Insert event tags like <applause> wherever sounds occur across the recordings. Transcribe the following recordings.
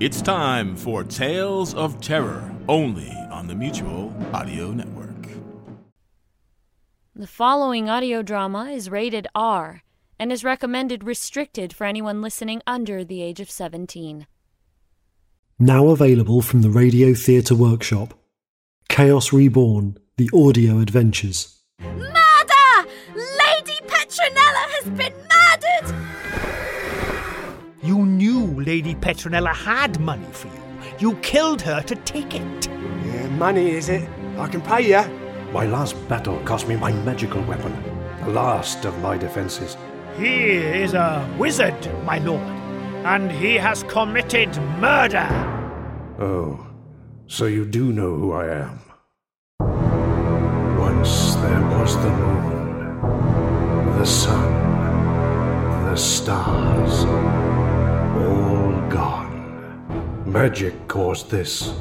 It's time for Tales of Terror, only on the Mutual Audio Network. The following audio drama is rated R and is recommended restricted for anyone listening under the age of 17. Now available from the Radio Theatre Workshop Chaos Reborn The Audio Adventures. Murder! Lady Petronella has been murdered! You knew Lady Petronella had money for you. You killed her to take it. Yeah, money, is it? I can pay you. My last battle cost me my magical weapon, the last of my defenses. He is a wizard, my lord, and he has committed murder. Oh, so you do know who I am. Once there was the moon, the sun, the stars, all gone. Magic caused this.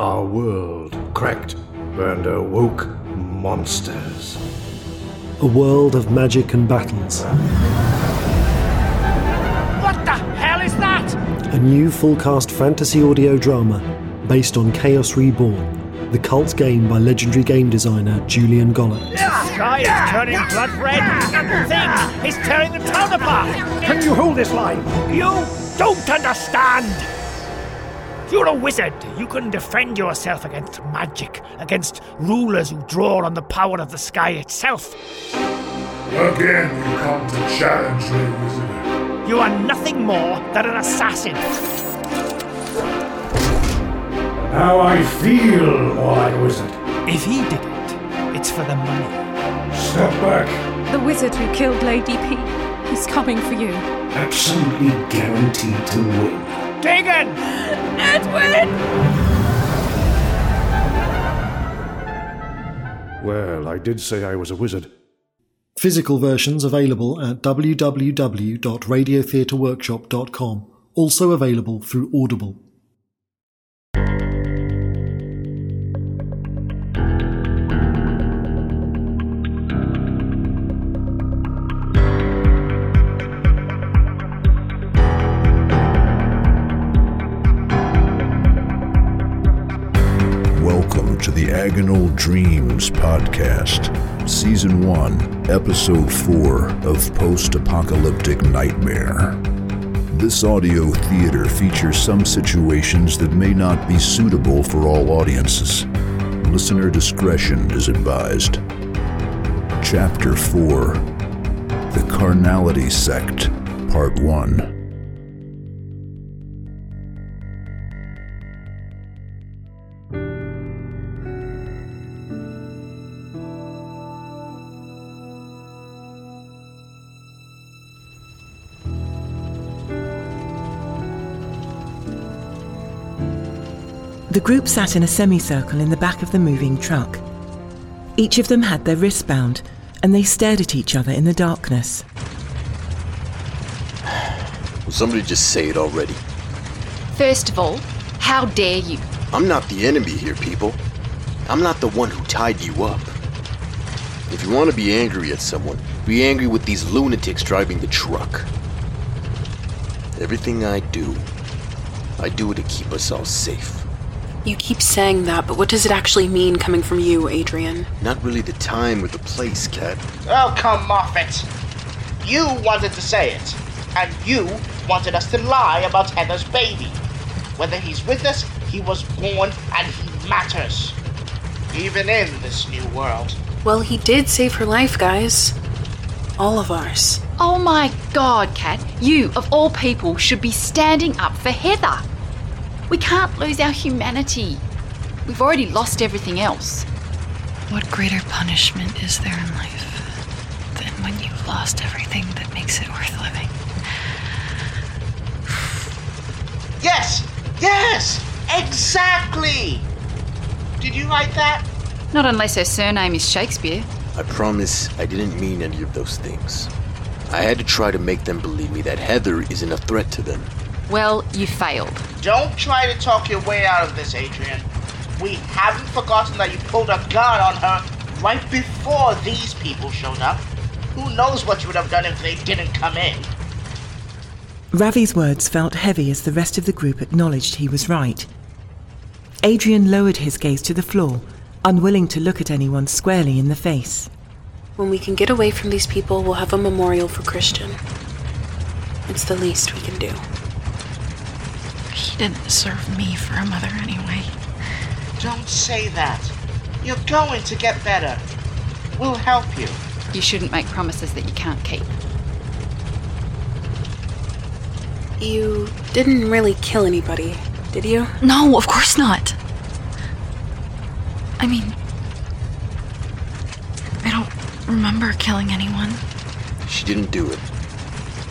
Our world cracked and awoke monsters. A world of magic and battles. What the hell is that? A new full cast fantasy audio drama based on Chaos Reborn, the cult game by legendary game designer Julian Gollop. The sky is turning blood red, and the thing is tearing the town apart. Can you hold this line? You don't understand. You're a wizard. You can defend yourself against magic, against rulers who draw on the power of the sky itself. Again, you come to challenge me, wizard. You are nothing more than an assassin. How I feel, White Wizard. If he did it, it's for the money. Step back. The wizard who killed Lady P. He's coming for you. Absolutely guaranteed to win. Dagon! Edwin! Well, I did say I was a wizard. Physical versions available at www.radiotheatreworkshop.com, also available through Audible. To the Agonal Dreams podcast, Season 1, Episode 4 of Post Apocalyptic Nightmare. This audio theater features some situations that may not be suitable for all audiences. Listener discretion is advised. Chapter 4 The Carnality Sect, Part 1. The group sat in a semicircle in the back of the moving truck. Each of them had their wrists bound, and they stared at each other in the darkness. <sighs> Will somebody just say it already? First of all, how dare you? I'm not the enemy here, people. I'm not the one who tied you up. If you want to be angry at someone, be angry with these lunatics driving the truck. Everything I do, I do it to keep us all safe. You keep saying that, but what does it actually mean coming from you, Adrian? Not really the time or the place, Kat. Oh, come off it. You wanted to say it, and you wanted us to lie about Heather's baby. Whether he's with us, he was born and he matters. Even in this new world. Well, he did save her life, guys. All of ours. Oh my god, Kat. You, of all people, should be standing up for Heather. We can't lose our humanity. We've already lost everything else. What greater punishment is there in life than when you've lost everything that makes it worth living? Yes! Yes! Exactly! Did you write that? Not unless her surname is Shakespeare. I promise I didn't mean any of those things. I had to try to make them believe me that Heather isn't a threat to them. Well, you failed. Don't try to talk your way out of this, Adrian. We haven't forgotten that you pulled a gun on her right before these people showed up. Who knows what you would have done if they didn't come in? Ravi's words felt heavy as the rest of the group acknowledged he was right. Adrian lowered his gaze to the floor, unwilling to look at anyone squarely in the face. When we can get away from these people, we'll have a memorial for Christian. It's the least we can do. He didn't serve me for a mother anyway. Don't say that. You're going to get better. We'll help you. You shouldn't make promises that you can't keep. You didn't really kill anybody, did you? No, of course not. I mean, I don't remember killing anyone. She didn't do it.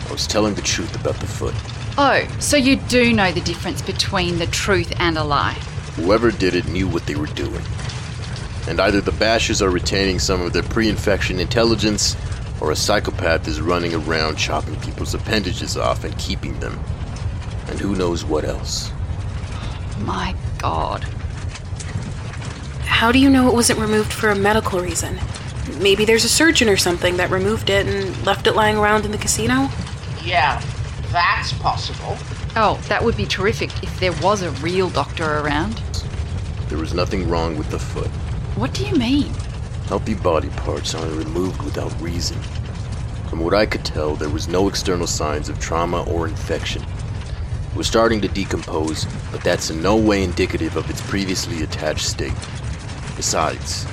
I was telling the truth about the foot. Oh, so you do know the difference between the truth and a lie? Whoever did it knew what they were doing. And either the Bashers are retaining some of their pre infection intelligence, or a psychopath is running around chopping people's appendages off and keeping them. And who knows what else. My god. How do you know it wasn't removed for a medical reason? Maybe there's a surgeon or something that removed it and left it lying around in the casino? Yeah, that's possible. Oh, that would be terrific if there was a real doctor around. There was nothing wrong with the foot. What do you mean? Healthy body parts aren't removed without reason. From what I could tell, there was no external signs of trauma or infection. It was starting to decompose, but that's in no way indicative of its previously attached state. Besides,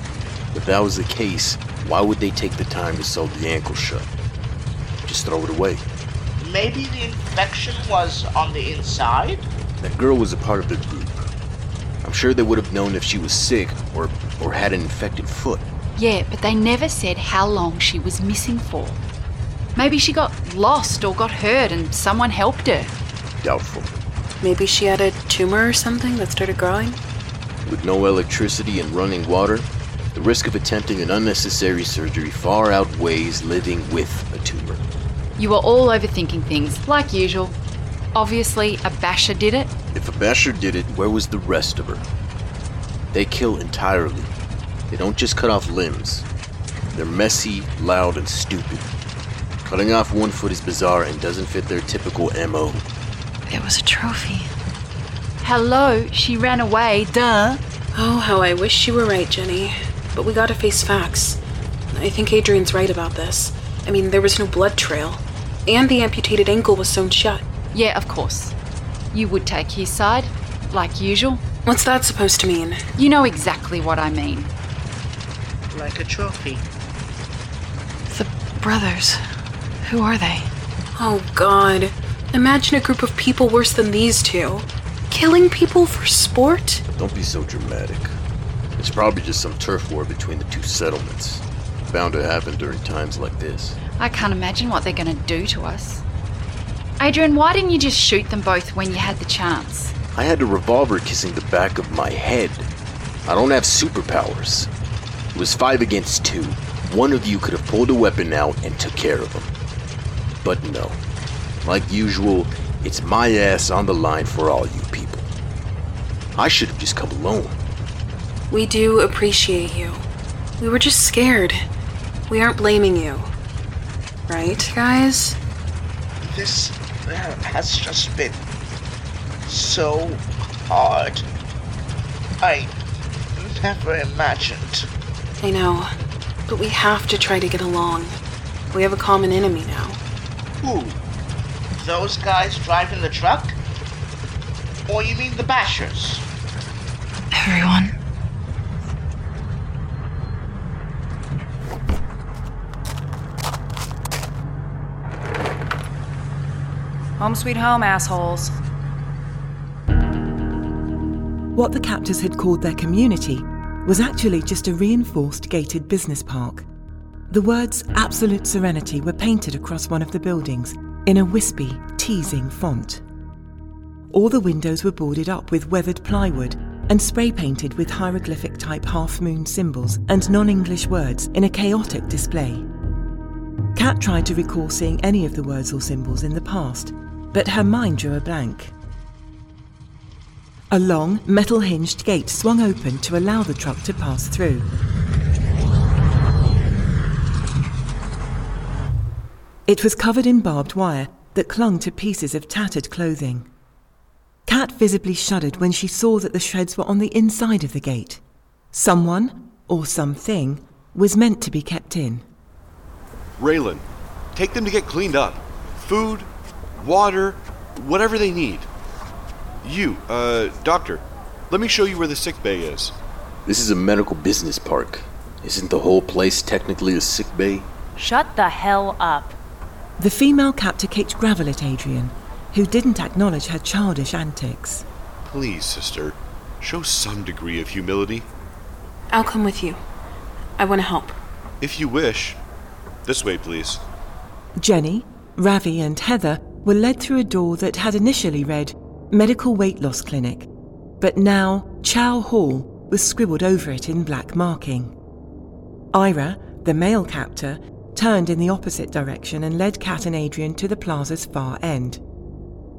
if that was the case, why would they take the time to sew the ankle shut? Just throw it away. Maybe the infection was on the inside? That girl was a part of the group. I'm sure they would have known if she was sick or, or had an infected foot. Yeah, but they never said how long she was missing for. Maybe she got lost or got hurt and someone helped her. Doubtful. Maybe she had a tumor or something that started growing? With no electricity and running water, the risk of attempting an unnecessary surgery far outweighs living with a tumor. You are all overthinking things, like usual. Obviously, a basher did it. If a basher did it, where was the rest of her? They kill entirely. They don't just cut off limbs. They're messy, loud, and stupid. Cutting off one foot is bizarre and doesn't fit their typical MO. It was a trophy. Hello, she ran away, duh. Oh, how I wish you were right, Jenny. But we gotta face facts. I think Adrian's right about this. I mean, there was no blood trail. And the amputated ankle was sewn shut. Yeah, of course. You would take his side, like usual. What's that supposed to mean? You know exactly what I mean. Like a trophy. The brothers. Who are they? Oh, God. Imagine a group of people worse than these two. Killing people for sport? Don't be so dramatic. It's probably just some turf war between the two settlements. Bound to happen during times like this. I can't imagine what they're going to do to us. Adrian, why didn't you just shoot them both when you had the chance? I had a revolver kissing the back of my head. I don't have superpowers. It was five against two. One of you could have pulled a weapon out and took care of them. But no. Like usual, it's my ass on the line for all you people. I should have just come alone. We do appreciate you. We were just scared. We aren't blaming you. Right, guys? This has just been so hard. I never imagined. I know. But we have to try to get along. We have a common enemy now. Who? Those guys driving the truck? Or you mean the bashers? Everyone. Home sweet home, assholes. What the captors had called their community was actually just a reinforced gated business park. The words Absolute Serenity were painted across one of the buildings in a wispy, teasing font. All the windows were boarded up with weathered plywood and spray painted with hieroglyphic type half moon symbols and non English words in a chaotic display. Kat tried to recall seeing any of the words or symbols in the past, but her mind drew a blank. A long, metal hinged gate swung open to allow the truck to pass through. It was covered in barbed wire that clung to pieces of tattered clothing. Kat visibly shuddered when she saw that the shreds were on the inside of the gate. Someone, or something, was meant to be kept in. Raylan, take them to get cleaned up. Food, water, whatever they need. You, uh, doctor, let me show you where the sick bay is. This is a medical business park. Isn't the whole place technically a sick bay? Shut the hell up. The female captor kicked gravel at Adrian, who didn't acknowledge her childish antics. Please, sister, show some degree of humility. I'll come with you. I want to help. If you wish. This way, please. Jenny, Ravi, and Heather were led through a door that had initially read Medical Weight Loss Clinic, but now Chow Hall was scribbled over it in black marking. Ira, the male captor, turned in the opposite direction and led Kat and Adrian to the plaza's far end.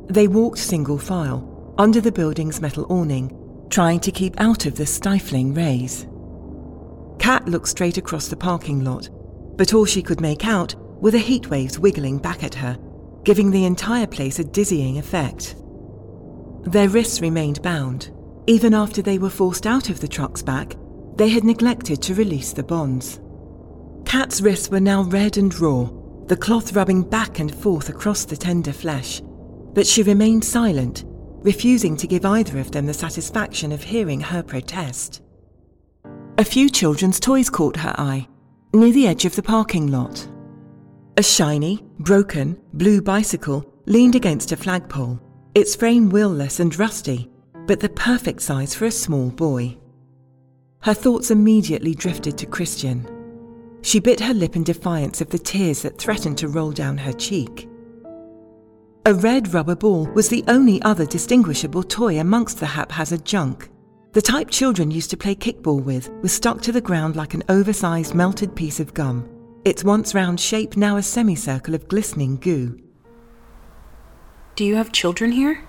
They walked single file, under the building's metal awning, trying to keep out of the stifling rays. Kat looked straight across the parking lot, but all she could make out were the heat waves wiggling back at her, giving the entire place a dizzying effect. Their wrists remained bound. Even after they were forced out of the truck's back, they had neglected to release the bonds. Kat's wrists were now red and raw, the cloth rubbing back and forth across the tender flesh, but she remained silent, refusing to give either of them the satisfaction of hearing her protest. A few children's toys caught her eye, near the edge of the parking lot. A shiny, broken, blue bicycle leaned against a flagpole, its frame wheelless and rusty, but the perfect size for a small boy. Her thoughts immediately drifted to Christian. She bit her lip in defiance of the tears that threatened to roll down her cheek. A red rubber ball was the only other distinguishable toy amongst the haphazard junk. The type children used to play kickball with was stuck to the ground like an oversized melted piece of gum, its once round shape now a semicircle of glistening goo. Do you have children here?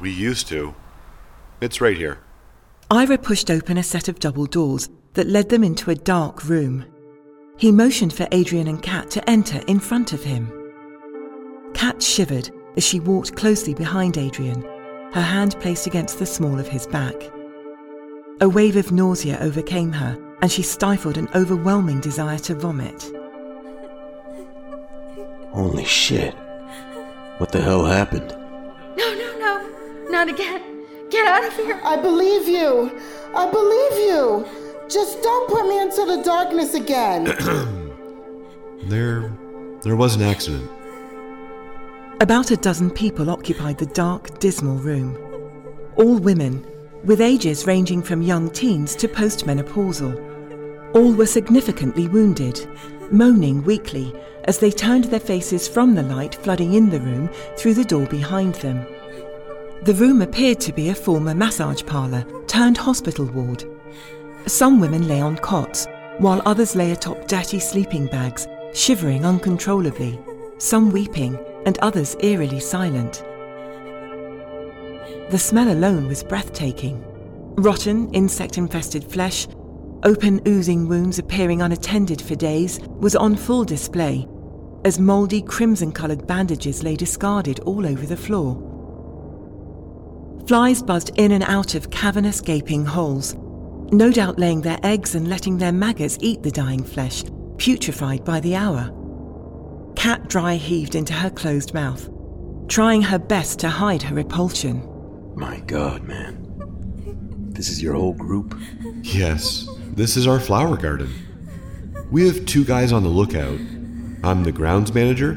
We used to. It's right here. Ira pushed open a set of double doors that led them into a dark room. He motioned for Adrian and Kat to enter in front of him. Kat shivered as she walked closely behind Adrian, her hand placed against the small of his back. A wave of nausea overcame her, and she stifled an overwhelming desire to vomit. Holy shit. What the hell happened? No, no, no. Not again. Get out of here. I believe you. I believe you. Just don't put me into the darkness again. <clears throat> there there was an accident. About a dozen people occupied the dark, dismal room. All women, with ages ranging from young teens to postmenopausal. All were significantly wounded, moaning weakly as they turned their faces from the light flooding in the room through the door behind them. The room appeared to be a former massage parlour turned hospital ward. Some women lay on cots, while others lay atop dirty sleeping bags, shivering uncontrollably, some weeping and others eerily silent. The smell alone was breathtaking. Rotten, insect infested flesh, open, oozing wounds appearing unattended for days, was on full display, as mouldy, crimson coloured bandages lay discarded all over the floor. Flies buzzed in and out of cavernous, gaping holes, no doubt laying their eggs and letting their maggots eat the dying flesh, putrefied by the hour. Kat dry heaved into her closed mouth, trying her best to hide her repulsion. My god, man. This is your whole group? Yes, this is our flower garden. We have two guys on the lookout. I'm the grounds manager,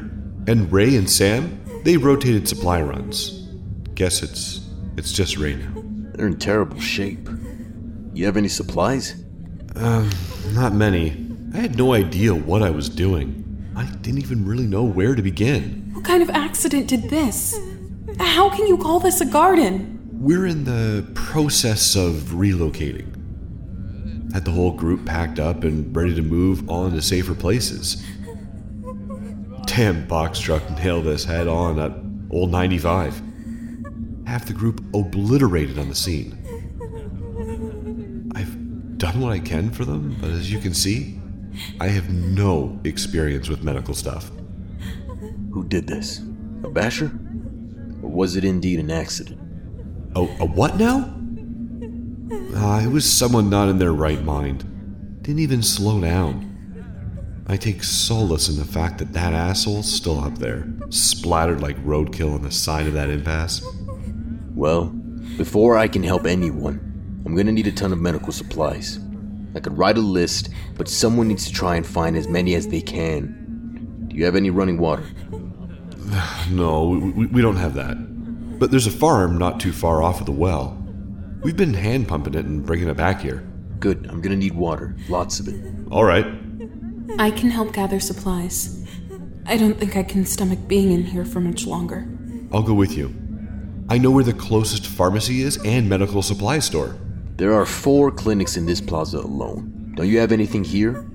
and Ray and Sam, they rotated supply runs. Guess it's it's just Ray now. They're in terrible shape. You have any supplies? Um, not many. I had no idea what I was doing. I didn't even really know where to begin. What kind of accident did this? How can you call this a garden? We're in the process of relocating. Had the whole group packed up and ready to move on to safer places. Damn box truck nailed us head on at Old 95. Half the group obliterated on the scene. I've done what I can for them, but as you can see, I have no experience with medical stuff. Who did this? A basher? Or was it indeed an accident? A, a what now? Ah, it was someone not in their right mind. Didn't even slow down. I take solace in the fact that that asshole's still up there, splattered like roadkill on the side of that impasse. Well, before I can help anyone, I'm gonna need a ton of medical supplies. I could write a list, but someone needs to try and find as many as they can. Do you have any running water? <sighs> No, we, we don't have that. But there's a farm not too far off of the well. We've been hand pumping it and bringing it back here. Good, I'm gonna need water. Lots of it. All right. I can help gather supplies. I don't think I can stomach being in here for much longer. I'll go with you. I know where the closest pharmacy is and medical supply store. There are four clinics in this plaza alone. Don't you have anything here?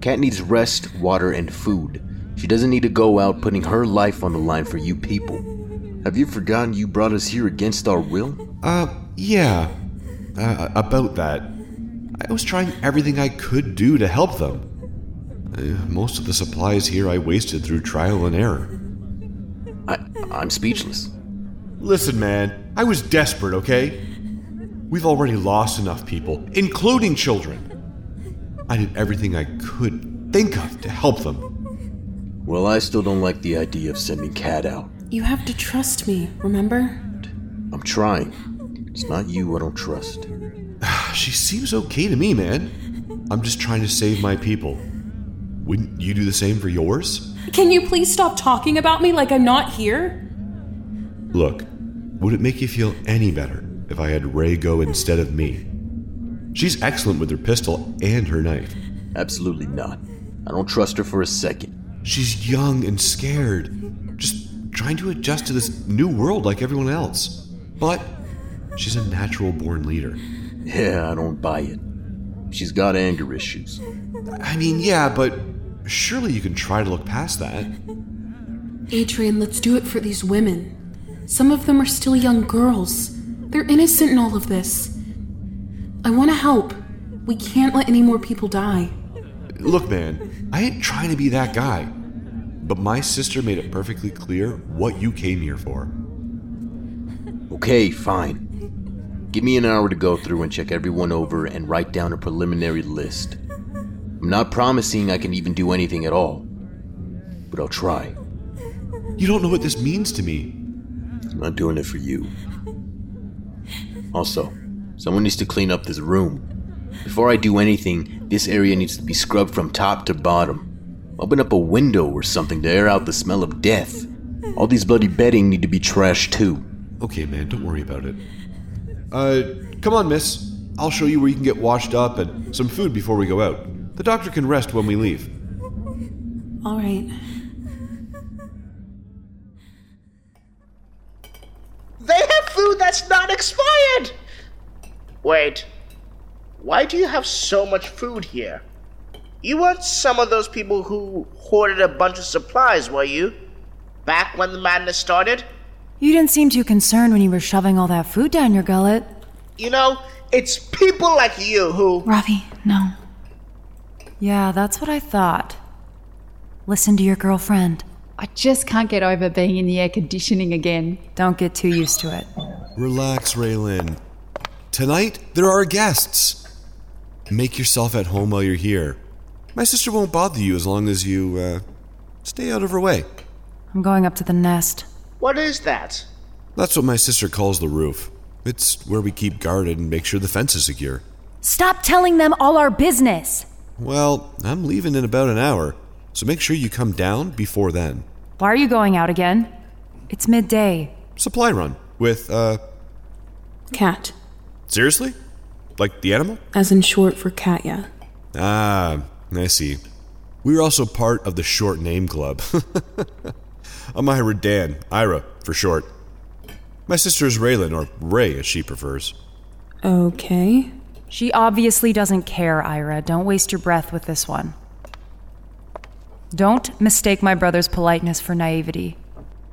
Kat needs rest, water, and food. She doesn't need to go out putting her life on the line for you people. Have you forgotten you brought us here against our will? Uh, yeah. Uh, about that. I was trying everything I could do to help them. Uh, most of the supplies here I wasted through trial and error. I, I'm speechless. Listen, man, I was desperate, okay? We've already lost enough people, including children. I did everything I could think of to help them. Well, I still don't like the idea of sending Kat out. You have to trust me, remember? I'm trying. It's not you I don't trust. <sighs> she seems okay to me, man. I'm just trying to save my people. Wouldn't you do the same for yours? Can you please stop talking about me like I'm not here? Look, would it make you feel any better if I had Ray go instead of me? She's excellent with her pistol and her knife. Absolutely not. I don't trust her for a second. She's young and scared, just trying to adjust to this new world like everyone else. But she's a natural born leader. Yeah, I don't buy it. She's got anger issues. I mean, yeah, but surely you can try to look past that. Adrian, let's do it for these women. Some of them are still young girls. They're innocent in all of this. I want to help. We can't let any more people die. Look, man, I ain't trying to be that guy. But my sister made it perfectly clear what you came here for. Okay, fine. Give me an hour to go through and check everyone over and write down a preliminary list. I'm not promising I can even do anything at all, but I'll try. You don't know what this means to me. I'm not doing it for you. Also, someone needs to clean up this room. Before I do anything, this area needs to be scrubbed from top to bottom. Open up a window or something to air out the smell of death. All these bloody bedding need to be trashed too. Okay, man, don't worry about it. Uh, come on, miss. I'll show you where you can get washed up and some food before we go out. The doctor can rest when we leave. All right. They have food that's not expired! Wait, why do you have so much food here? You weren't some of those people who hoarded a bunch of supplies, were you? Back when the madness started? You didn't seem too concerned when you were shoving all that food down your gullet. You know, it's people like you who. Ravi, no. Yeah, that's what I thought. Listen to your girlfriend. I just can't get over being in the air conditioning again. Don't get too used to it. Relax, Raylan. Tonight, there are guests. Make yourself at home while you're here. My sister won't bother you as long as you, uh, stay out of her way. I'm going up to the nest. What is that? That's what my sister calls the roof. It's where we keep guarded and make sure the fence is secure. Stop telling them all our business! Well, I'm leaving in about an hour, so make sure you come down before then. Why are you going out again? It's midday. Supply run with, uh. Cat. Seriously? Like the animal? As in short for Katya. Ah, I see. We are also part of the Short Name Club. <laughs> I'm Ira Dan, Ira for short. My sister is Raylan, or Ray as she prefers. Okay. She obviously doesn't care, Ira. Don't waste your breath with this one. Don't mistake my brother's politeness for naivety.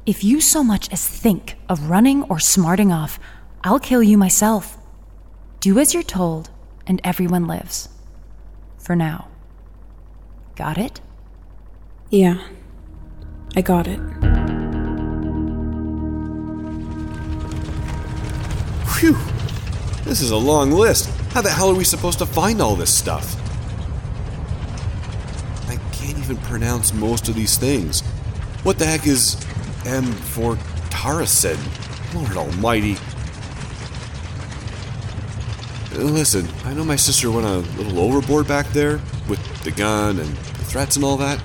If you so much as think of running or smarting off, I'll kill you myself. Do as you're told, and everyone lives. For now. Got it? Yeah. I got it. Phew! This is a long list. How the hell are we supposed to find all this stuff? I can't even pronounce most of these things. What the heck is M for Tarasid? Lord almighty. Uh, listen, I know my sister went a little overboard back there with the gun and the threats and all that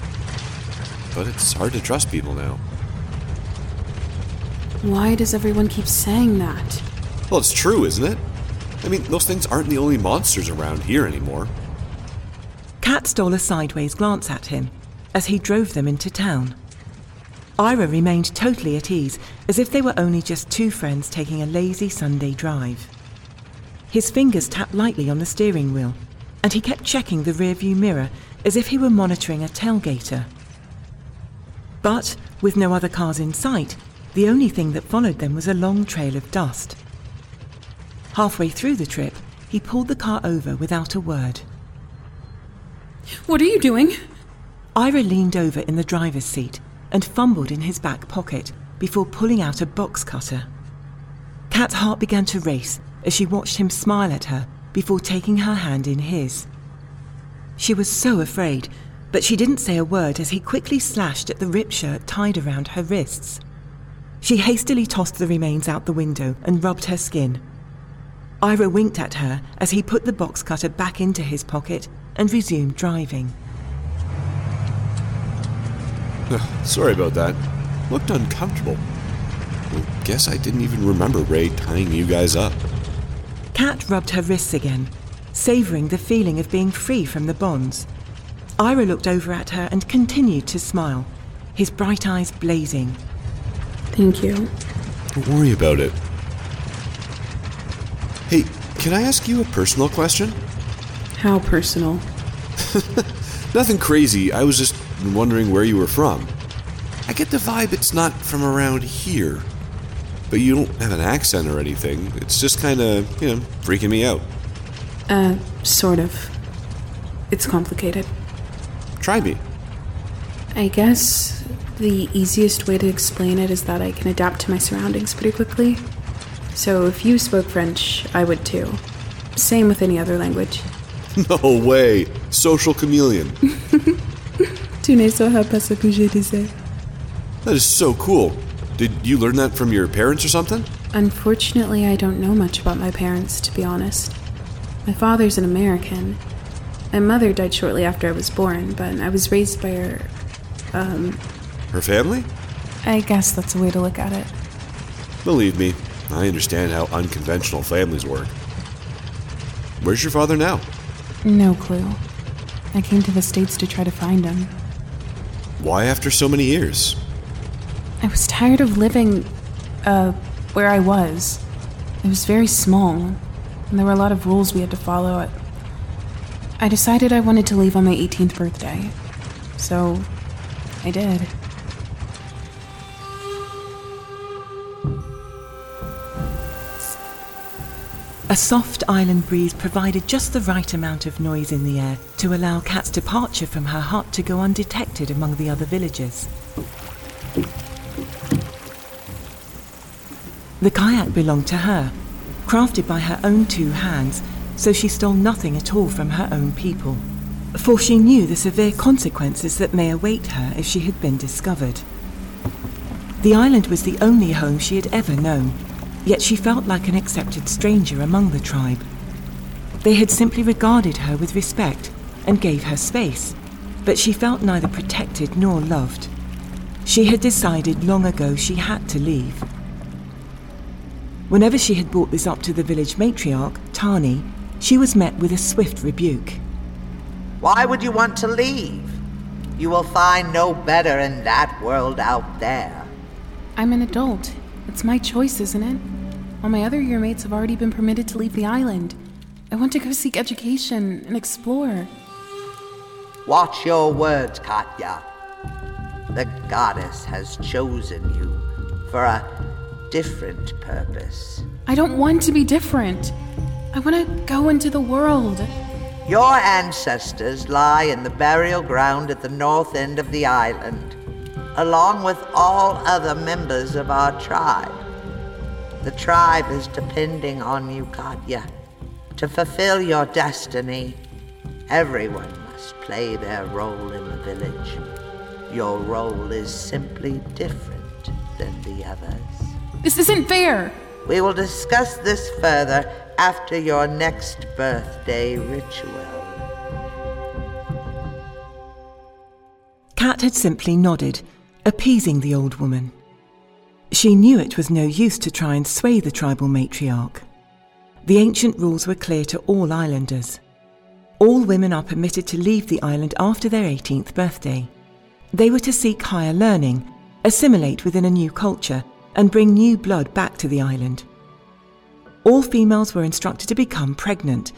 but it's hard to trust people now. Why does everyone keep saying that? Well, it's true, isn't it? I mean, those things aren't the only monsters around here anymore. Kat stole a sideways glance at him as he drove them into town. Ira remained totally at ease, as if they were only just two friends taking a lazy Sunday drive. His fingers tapped lightly on the steering wheel, and he kept checking the rearview mirror as if he were monitoring a tailgater. But, with no other cars in sight, the only thing that followed them was a long trail of dust. Halfway through the trip, he pulled the car over without a word. What are you doing? Ira leaned over in the driver's seat and fumbled in his back pocket before pulling out a box cutter. Kat's heart began to race as she watched him smile at her before taking her hand in his. She was so afraid, but she didn't say a word as he quickly slashed at the rip shirt tied around her wrists. She hastily tossed the remains out the window and rubbed her skin. Ira winked at her as he put the box cutter back into his pocket and resumed driving. Sorry about that. Looked uncomfortable. Well, guess I didn't even remember Ray tying you guys up. Kat rubbed her wrists again, savouring the feeling of being free from the bonds. Ira looked over at her and continued to smile, his bright eyes blazing. Thank you. Don't worry about it. Hey, can I ask you a personal question? How personal? <laughs> Nothing crazy. I was just wondering where you were from. I get the vibe it's not from around here. But you don't have an accent or anything. It's just kind of, you know, freaking me out. Uh, sort of. It's complicated. Try me. I guess the easiest way to explain it is that I can adapt to my surroundings pretty quickly. So if you spoke French, I would too. Same with any other language. <laughs> No way. Social chameleon. Tu ne sauras pas ce que je disais. That is so cool. Did you learn that from your parents or something? Unfortunately, I don't know much about my parents, to be honest. My father's an American. My mother died shortly after I was born, but I was raised by her. Um. Her family? I guess that's a way to look at it. Believe me, I understand how unconventional families work. Where's your father now? No clue. I came to the States to try to find him. Why after so many years? I was tired of living, uh, where I was. It was very small, and there were a lot of rules we had to follow. I decided I wanted to leave on my 18th birthday. So, I did. A soft island breeze provided just the right amount of noise in the air to allow Kat's departure from her hut to go undetected among the other villagers. The kayak belonged to her, crafted by her own two hands, so she stole nothing at all from her own people, for she knew the severe consequences that may await her if she had been discovered. The island was the only home she had ever known, yet she felt like an accepted stranger among the tribe. They had simply regarded her with respect and gave her space, but she felt neither protected nor loved. She had decided long ago she had to leave. Whenever she had brought this up to the village matriarch, Tani, she was met with a swift rebuke. Why would you want to leave? You will find no better in that world out there. I'm an adult. It's my choice, isn't it? All my other year mates have already been permitted to leave the island. I want to go seek education and explore. Watch your words, Katya. The goddess has chosen you for a different purpose. I don't want to be different. I want to go into the world. Your ancestors lie in the burial ground at the north end of the island, along with all other members of our tribe. The tribe is depending on you, Katya, to fulfill your destiny. Everyone must play their role in the village. Your role is simply different than the others. This isn't fair. We will discuss this further after your next birthday ritual. Kat had simply nodded, appeasing the old woman. She knew it was no use to try and sway the tribal matriarch. The ancient rules were clear to all islanders. All women are permitted to leave the island after their 18th birthday. They were to seek higher learning, assimilate within a new culture, and bring new blood back to the island. All females were instructed to become pregnant,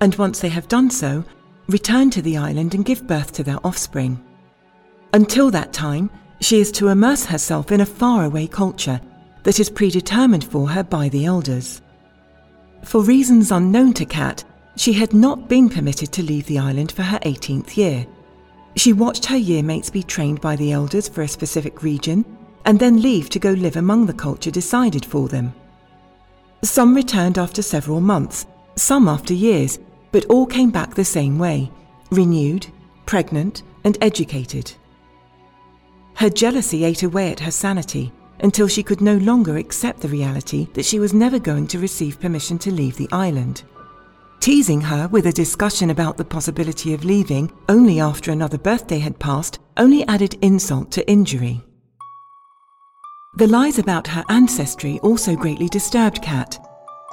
and once they have done so, return to the island and give birth to their offspring. Until that time, she is to immerse herself in a faraway culture that is predetermined for her by the elders. For reasons unknown to Kat, she had not been permitted to leave the island for her 18th year. She watched her yearmates be trained by the elders for a specific region and then leave to go live among the culture decided for them. Some returned after several months, some after years, but all came back the same way renewed, pregnant, and educated. Her jealousy ate away at her sanity until she could no longer accept the reality that she was never going to receive permission to leave the island. Teasing her with a discussion about the possibility of leaving only after another birthday had passed only added insult to injury. The lies about her ancestry also greatly disturbed Kat.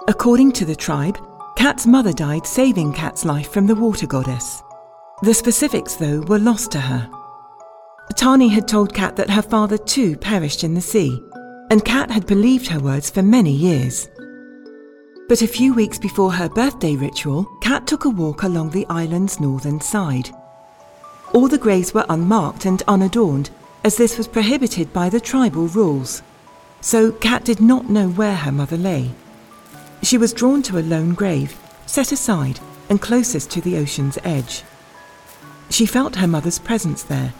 According to the tribe, Kat's mother died saving Kat's life from the water goddess. The specifics, though, were lost to her. Tani had told Kat that her father too perished in the sea, and Kat had believed her words for many years. But a few weeks before her birthday ritual, Kat took a walk along the island's northern side. All the graves were unmarked and unadorned, as this was prohibited by the tribal rules. So Kat did not know where her mother lay. She was drawn to a lone grave, set aside and closest to the ocean's edge. She felt her mother's presence there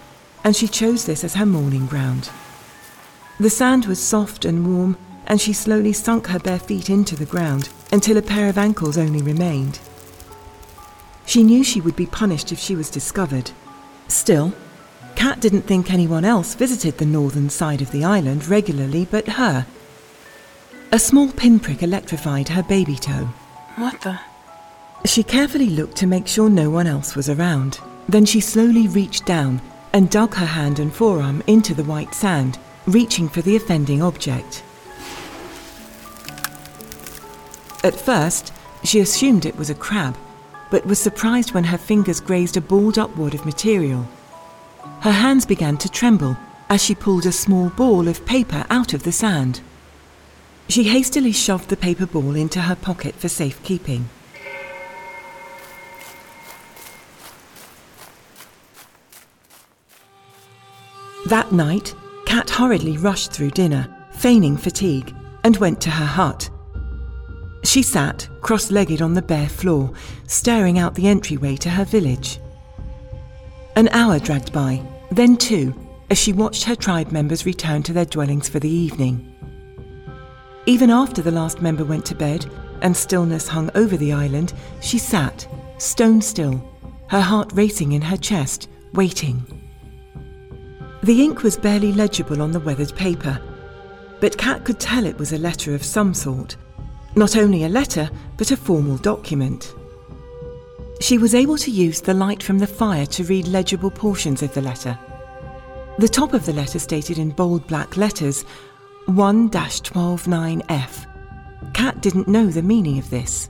and she chose this as her mourning ground. The sand was soft and warm, and she slowly sunk her bare feet into the ground until a pair of ankles only remained. She knew she would be punished if she was discovered. Still, Kat didn't think anyone else visited the northern side of the island regularly but her. A small pinprick electrified her baby toe. What the? She carefully looked to make sure no one else was around. Then she slowly reached down and dug her hand and forearm into the white sand, reaching for the offending object. At first, she assumed it was a crab, but was surprised when her fingers grazed a balled up wad of material. Her hands began to tremble as she pulled a small ball of paper out of the sand. She hastily shoved the paper ball into her pocket for safekeeping. That night, Kat hurriedly rushed through dinner, feigning fatigue, and went to her hut. She sat, cross legged on the bare floor, staring out the entryway to her village. An hour dragged by, then two, as she watched her tribe members return to their dwellings for the evening. Even after the last member went to bed and stillness hung over the island, she sat, stone still, her heart racing in her chest, waiting. The ink was barely legible on the weathered paper, but Kat could tell it was a letter of some sort. Not only a letter, but a formal document. She was able to use the light from the fire to read legible portions of the letter. The top of the letter stated in bold black letters I 129F. Kat didn't know the meaning of this.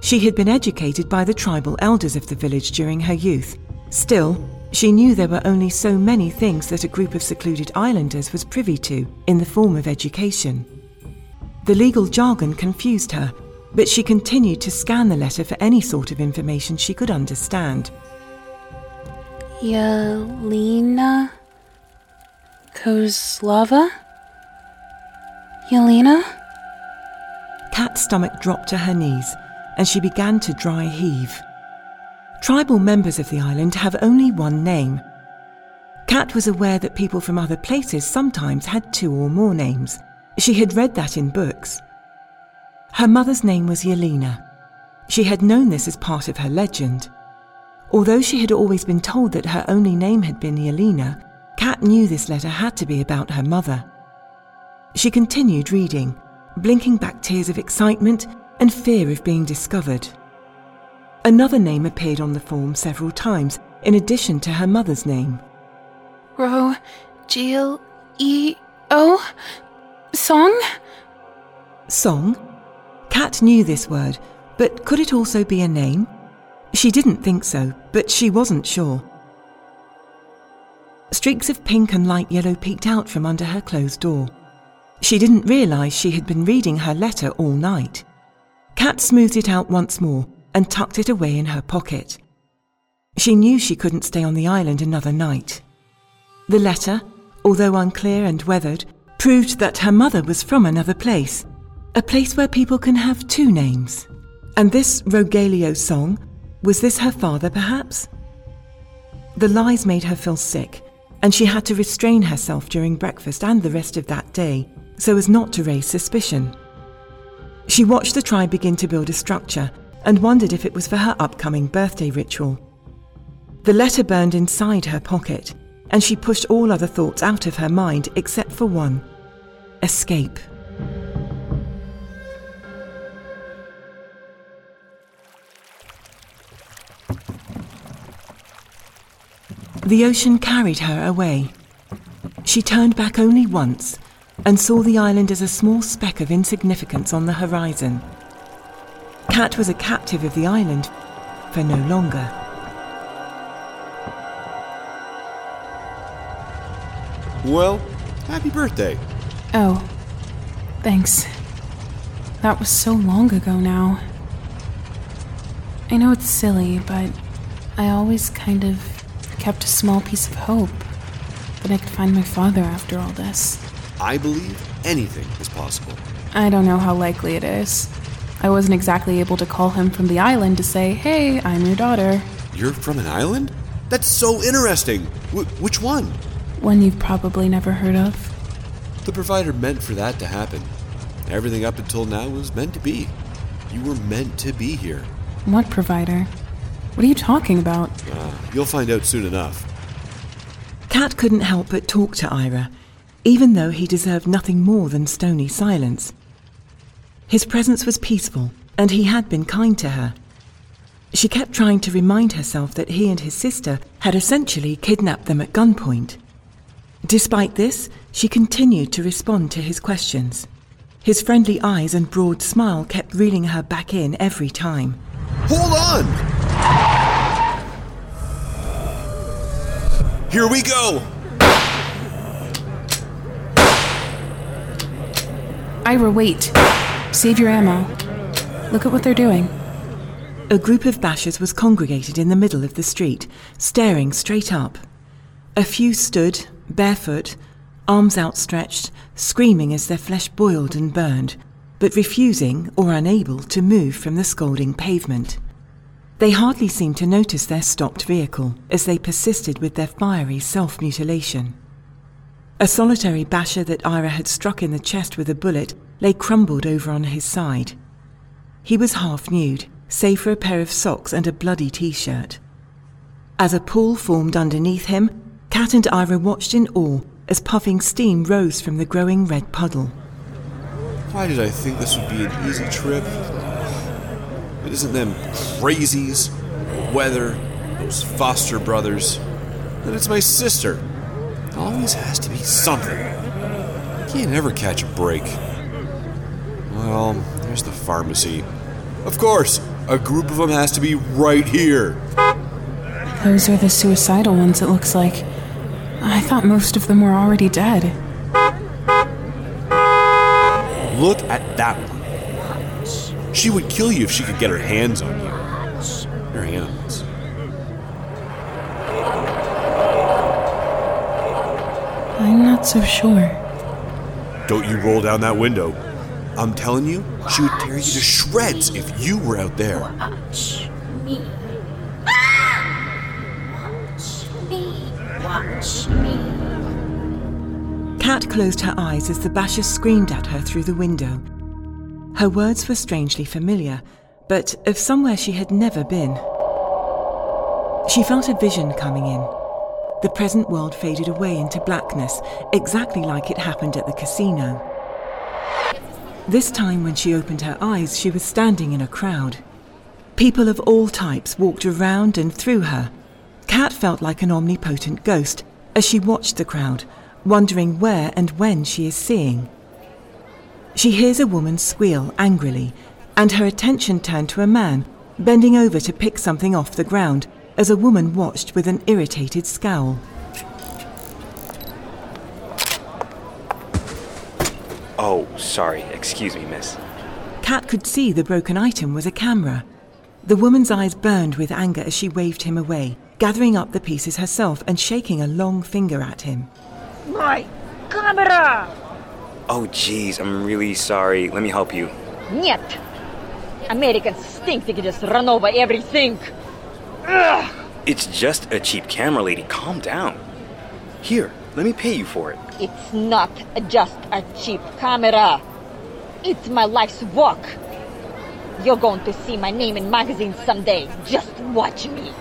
She had been educated by the tribal elders of the village during her youth. Still, she knew there were only so many things that a group of secluded islanders was privy to in the form of education. The legal jargon confused her, but she continued to scan the letter for any sort of information she could understand. Yelena Kozlova? Yelena? Kat's stomach dropped to her knees, and she began to dry heave. Tribal members of the island have only one name. Kat was aware that people from other places sometimes had two or more names, She had read that in books. Her mother's name was Yelena. She had known this as part of her legend. Although she had always been told that her only name had been Yelena, Kat knew this letter had to be about her mother. She continued reading, blinking back tears of excitement and fear of being discovered. Another name appeared on the form several times, in addition to her mother's name. Ro, Jill, E, O, Song? Song? Kat knew this word, but could it also be a name? She didn't think so, but she wasn't sure. Streaks of pink and light yellow peeked out from under her closed door. She didn't realise she had been reading her letter all night. Kat smoothed it out once more and tucked it away in her pocket. She knew she couldn't stay on the island another night. The letter, although unclear and weathered, proved that her mother was from another place, a place where people can have two names. And this Rogelio song, was this her father perhaps? The lies made her feel sick, and she had to restrain herself during breakfast and the rest of that day so as not to raise suspicion. She watched the tribe begin to build a structure and wondered if it was for her upcoming birthday ritual. The letter burned inside her pocket, and she pushed all other thoughts out of her mind except for one escape. The ocean carried her away. She turned back only once and saw the island as a small speck of insignificance on the horizon. Kat was a captive of the island for no longer. Well, happy birthday. Oh, thanks. That was so long ago now. I know it's silly, but I always kind of kept a small piece of hope that I could find my father after all this. I believe anything is possible. I don't know how likely it is. I wasn't exactly able to call him from the island to say, hey, I'm your daughter. You're from an island? That's so interesting. Wh- which one? One you've probably never heard of. The provider meant for that to happen. Everything up until now was meant to be. You were meant to be here. What provider? What are you talking about? You'll find out soon enough. Kat couldn't help but talk to Ira, even though he deserved nothing more than stony silence. His presence was peaceful, and he had been kind to her. She kept trying to remind herself that he and his sister had essentially kidnapped them at gunpoint. Despite this, she continued to respond to his questions. His friendly eyes and broad smile kept reeling her back in every time. Hold on! Here we go! Ira, wait. Save your ammo. Look at what they're doing. A group of bashers was congregated in the middle of the street, staring straight up. A few stood, barefoot, arms outstretched, screaming as their flesh boiled and burned, but refusing or unable to move from the scalding pavement. They hardly seemed to notice their stopped vehicle as they persisted with their fiery self mutilation. A solitary basher that Ira had struck in the chest with a bullet lay crumbled over on his side. He was half nude, save for a pair of socks and a bloody t shirt. As a pool formed underneath him, Kat and Ira watched in awe as puffing steam rose from the growing red puddle. Why did I think this would be an easy trip? It isn't them crazies, the weather, those foster brothers. And it's my sister. Always has to be something. Can't ever catch a break. Well, there's the pharmacy. Of course, a group of them has to be right here. Those are the suicidal ones, it looks like. I thought most of them were already dead. Look at that one. She would kill you if she could get her hands on you. They're animals. I'm not so sure. Don't you roll down that window. I'm telling you, she would tear you to shreds if you were out there. Watch me. Watch me. Watch me. Kat closed her eyes as the basher screamed at her through the window. Her words were strangely familiar, but of somewhere she had never been. She felt a vision coming in. The present world faded away into blackness, exactly like it happened at the casino. This time, when she opened her eyes, she was standing in a crowd. People of all types walked around and through her. Kat felt like an omnipotent ghost as she watched the crowd, wondering where and when she is seeing. She hears a woman squeal angrily, and her attention turned to a man bending over to pick something off the ground as a woman watched with an irritated scowl. Oh, sorry. Excuse me, miss. Kat could see the broken item was a camera. The woman's eyes burned with anger as she waved him away, gathering up the pieces herself and shaking a long finger at him. My camera! Oh, jeez, I'm really sorry. Let me help you. Нет! Americans think they can just run over everything. Ugh. It's just a cheap camera, lady. Calm down. Here, let me pay you for it. It's not just a cheap camera. It's my life's work. You're going to see my name in magazines someday. Just watch me.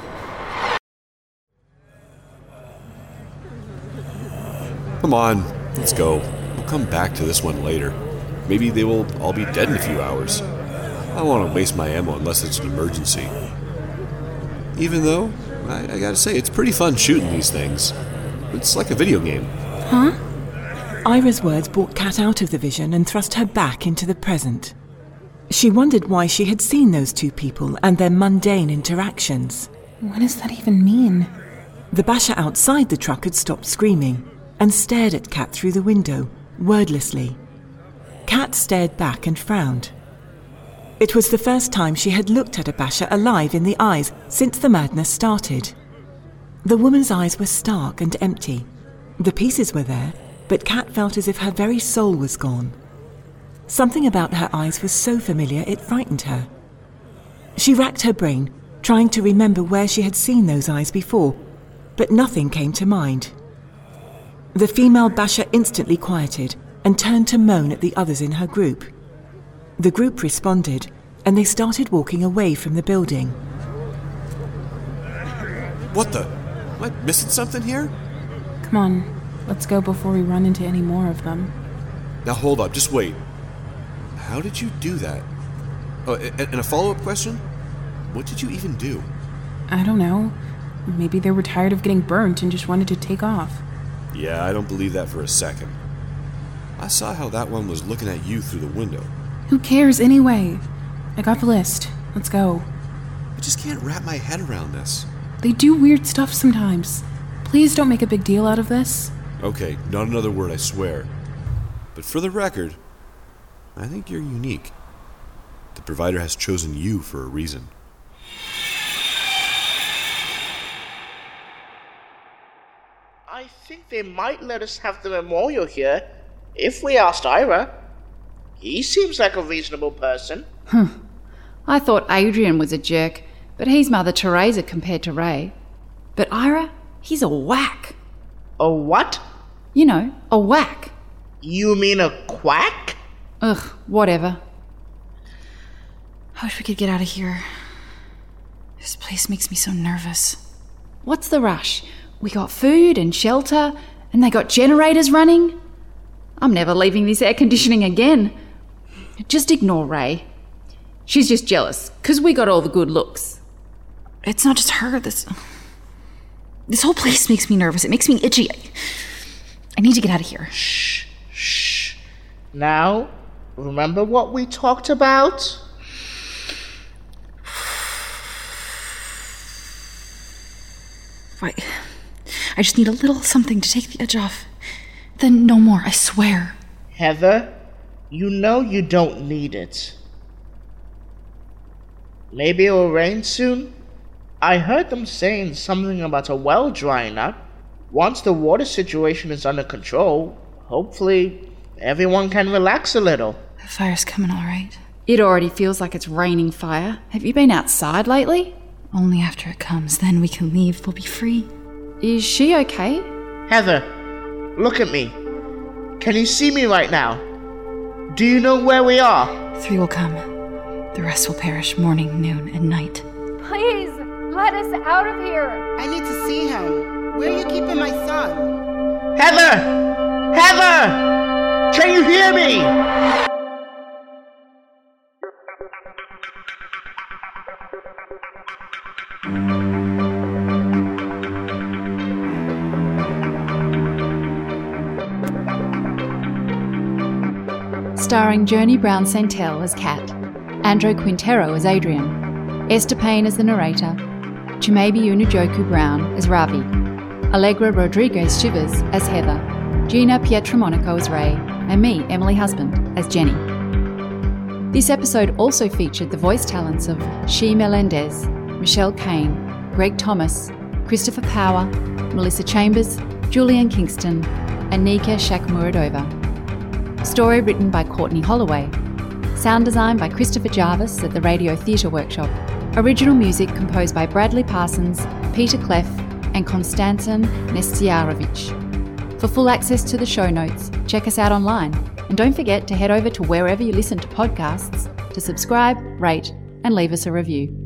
Come on, let's go. We'll come back to this one later. Maybe they will all be dead in a few hours. I don't want to waste my ammo unless it's an emergency. Even though, I, I gotta say, it's pretty fun shooting these things. It's like a video game. Huh? Ira's words brought Kat out of the vision and thrust her back into the present. She wondered why she had seen those two people and their mundane interactions. What does that even mean? The basher outside the truck had stopped screaming and stared at Kat through the window, wordlessly. Kat stared back and frowned. It was the first time she had looked at a basher alive in the eyes since the madness started. The woman's eyes were stark and empty. The pieces were there, but Kat felt as if her very soul was gone. Something about her eyes was so familiar it frightened her. She racked her brain, trying to remember where she had seen those eyes before, but nothing came to mind. The female basher instantly quieted and turned to moan at the others in her group. The group responded, and they started walking away from the building. What the? Am I missing something here? Come on, let's go before we run into any more of them. Now hold up, just wait. How did you do that? Oh, and a follow up question? What did you even do? I don't know. Maybe they were tired of getting burnt and just wanted to take off. Yeah, I don't believe that for a second. I saw how that one was looking at you through the window. Who cares anyway? I got the list. Let's go. I just can't wrap my head around this. They do weird stuff sometimes. Please don't make a big deal out of this. Okay, not another word, I swear. But for the record, I think you're unique. The provider has chosen you for a reason. I think they might let us have the memorial here if we asked Ira. He seems like a reasonable person. I thought Adrian was a jerk, but he's Mother Teresa compared to Ray. But Ira, he's a whack. A what? You know, a whack. You mean a quack? Ugh, whatever. I wish we could get out of here. This place makes me so nervous. What's the rush? We got food and shelter, and they got generators running. I'm never leaving this air conditioning again. Just ignore Ray. She's just jealous, because we got all the good looks. It's not just her, this. This whole place makes me nervous. It makes me itchy. I need to get out of here. Shh, shh. Now, remember what we talked about? Right. I just need a little something to take the edge off. Then no more, I swear. Heather, you know you don't need it. Maybe it will rain soon? I heard them saying something about a well drying up. Once the water situation is under control, hopefully everyone can relax a little. The fire's coming all right. It already feels like it's raining fire. Have you been outside lately? Only after it comes, then we can leave. We'll be free. Is she okay? Heather, look at me. Can you see me right now? Do you know where we are? Three will come. The rest will perish morning, noon, and night. Please, let us out of here. I need to see him. Where are you keeping my son? Heather! Heather! Can you hear me? Starring Journey Brown Santel as Kat, Andrew Quintero as Adrian, Esther Payne as the narrator, Chimabi Unujoku Brown as Ravi, Allegra Rodriguez Shivers as Heather, Gina Pietromonaco as Ray, and me, Emily Husband, as Jenny. This episode also featured the voice talents of She Melendez, Michelle Kane, Greg Thomas, Christopher Power, Melissa Chambers, Julian Kingston, and Nika Shakmuradova. Story written by Courtney Holloway. Sound design by Christopher Jarvis at the Radio Theatre Workshop. Original music composed by Bradley Parsons, Peter Cleff, and Konstantin Nestiarovich. For full access to the show notes, check us out online. And don't forget to head over to wherever you listen to podcasts to subscribe, rate, and leave us a review.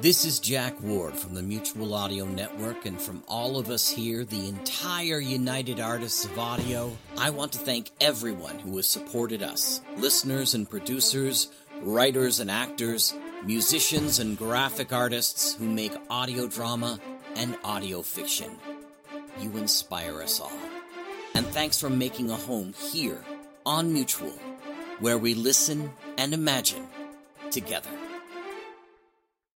This is Jack Ward from the Mutual Audio Network, and from all of us here, the entire United Artists of Audio, I want to thank everyone who has supported us listeners and producers, writers and actors, musicians and graphic artists who make audio drama and audio fiction. You inspire us all. And thanks for making a home here on Mutual, where we listen and imagine together.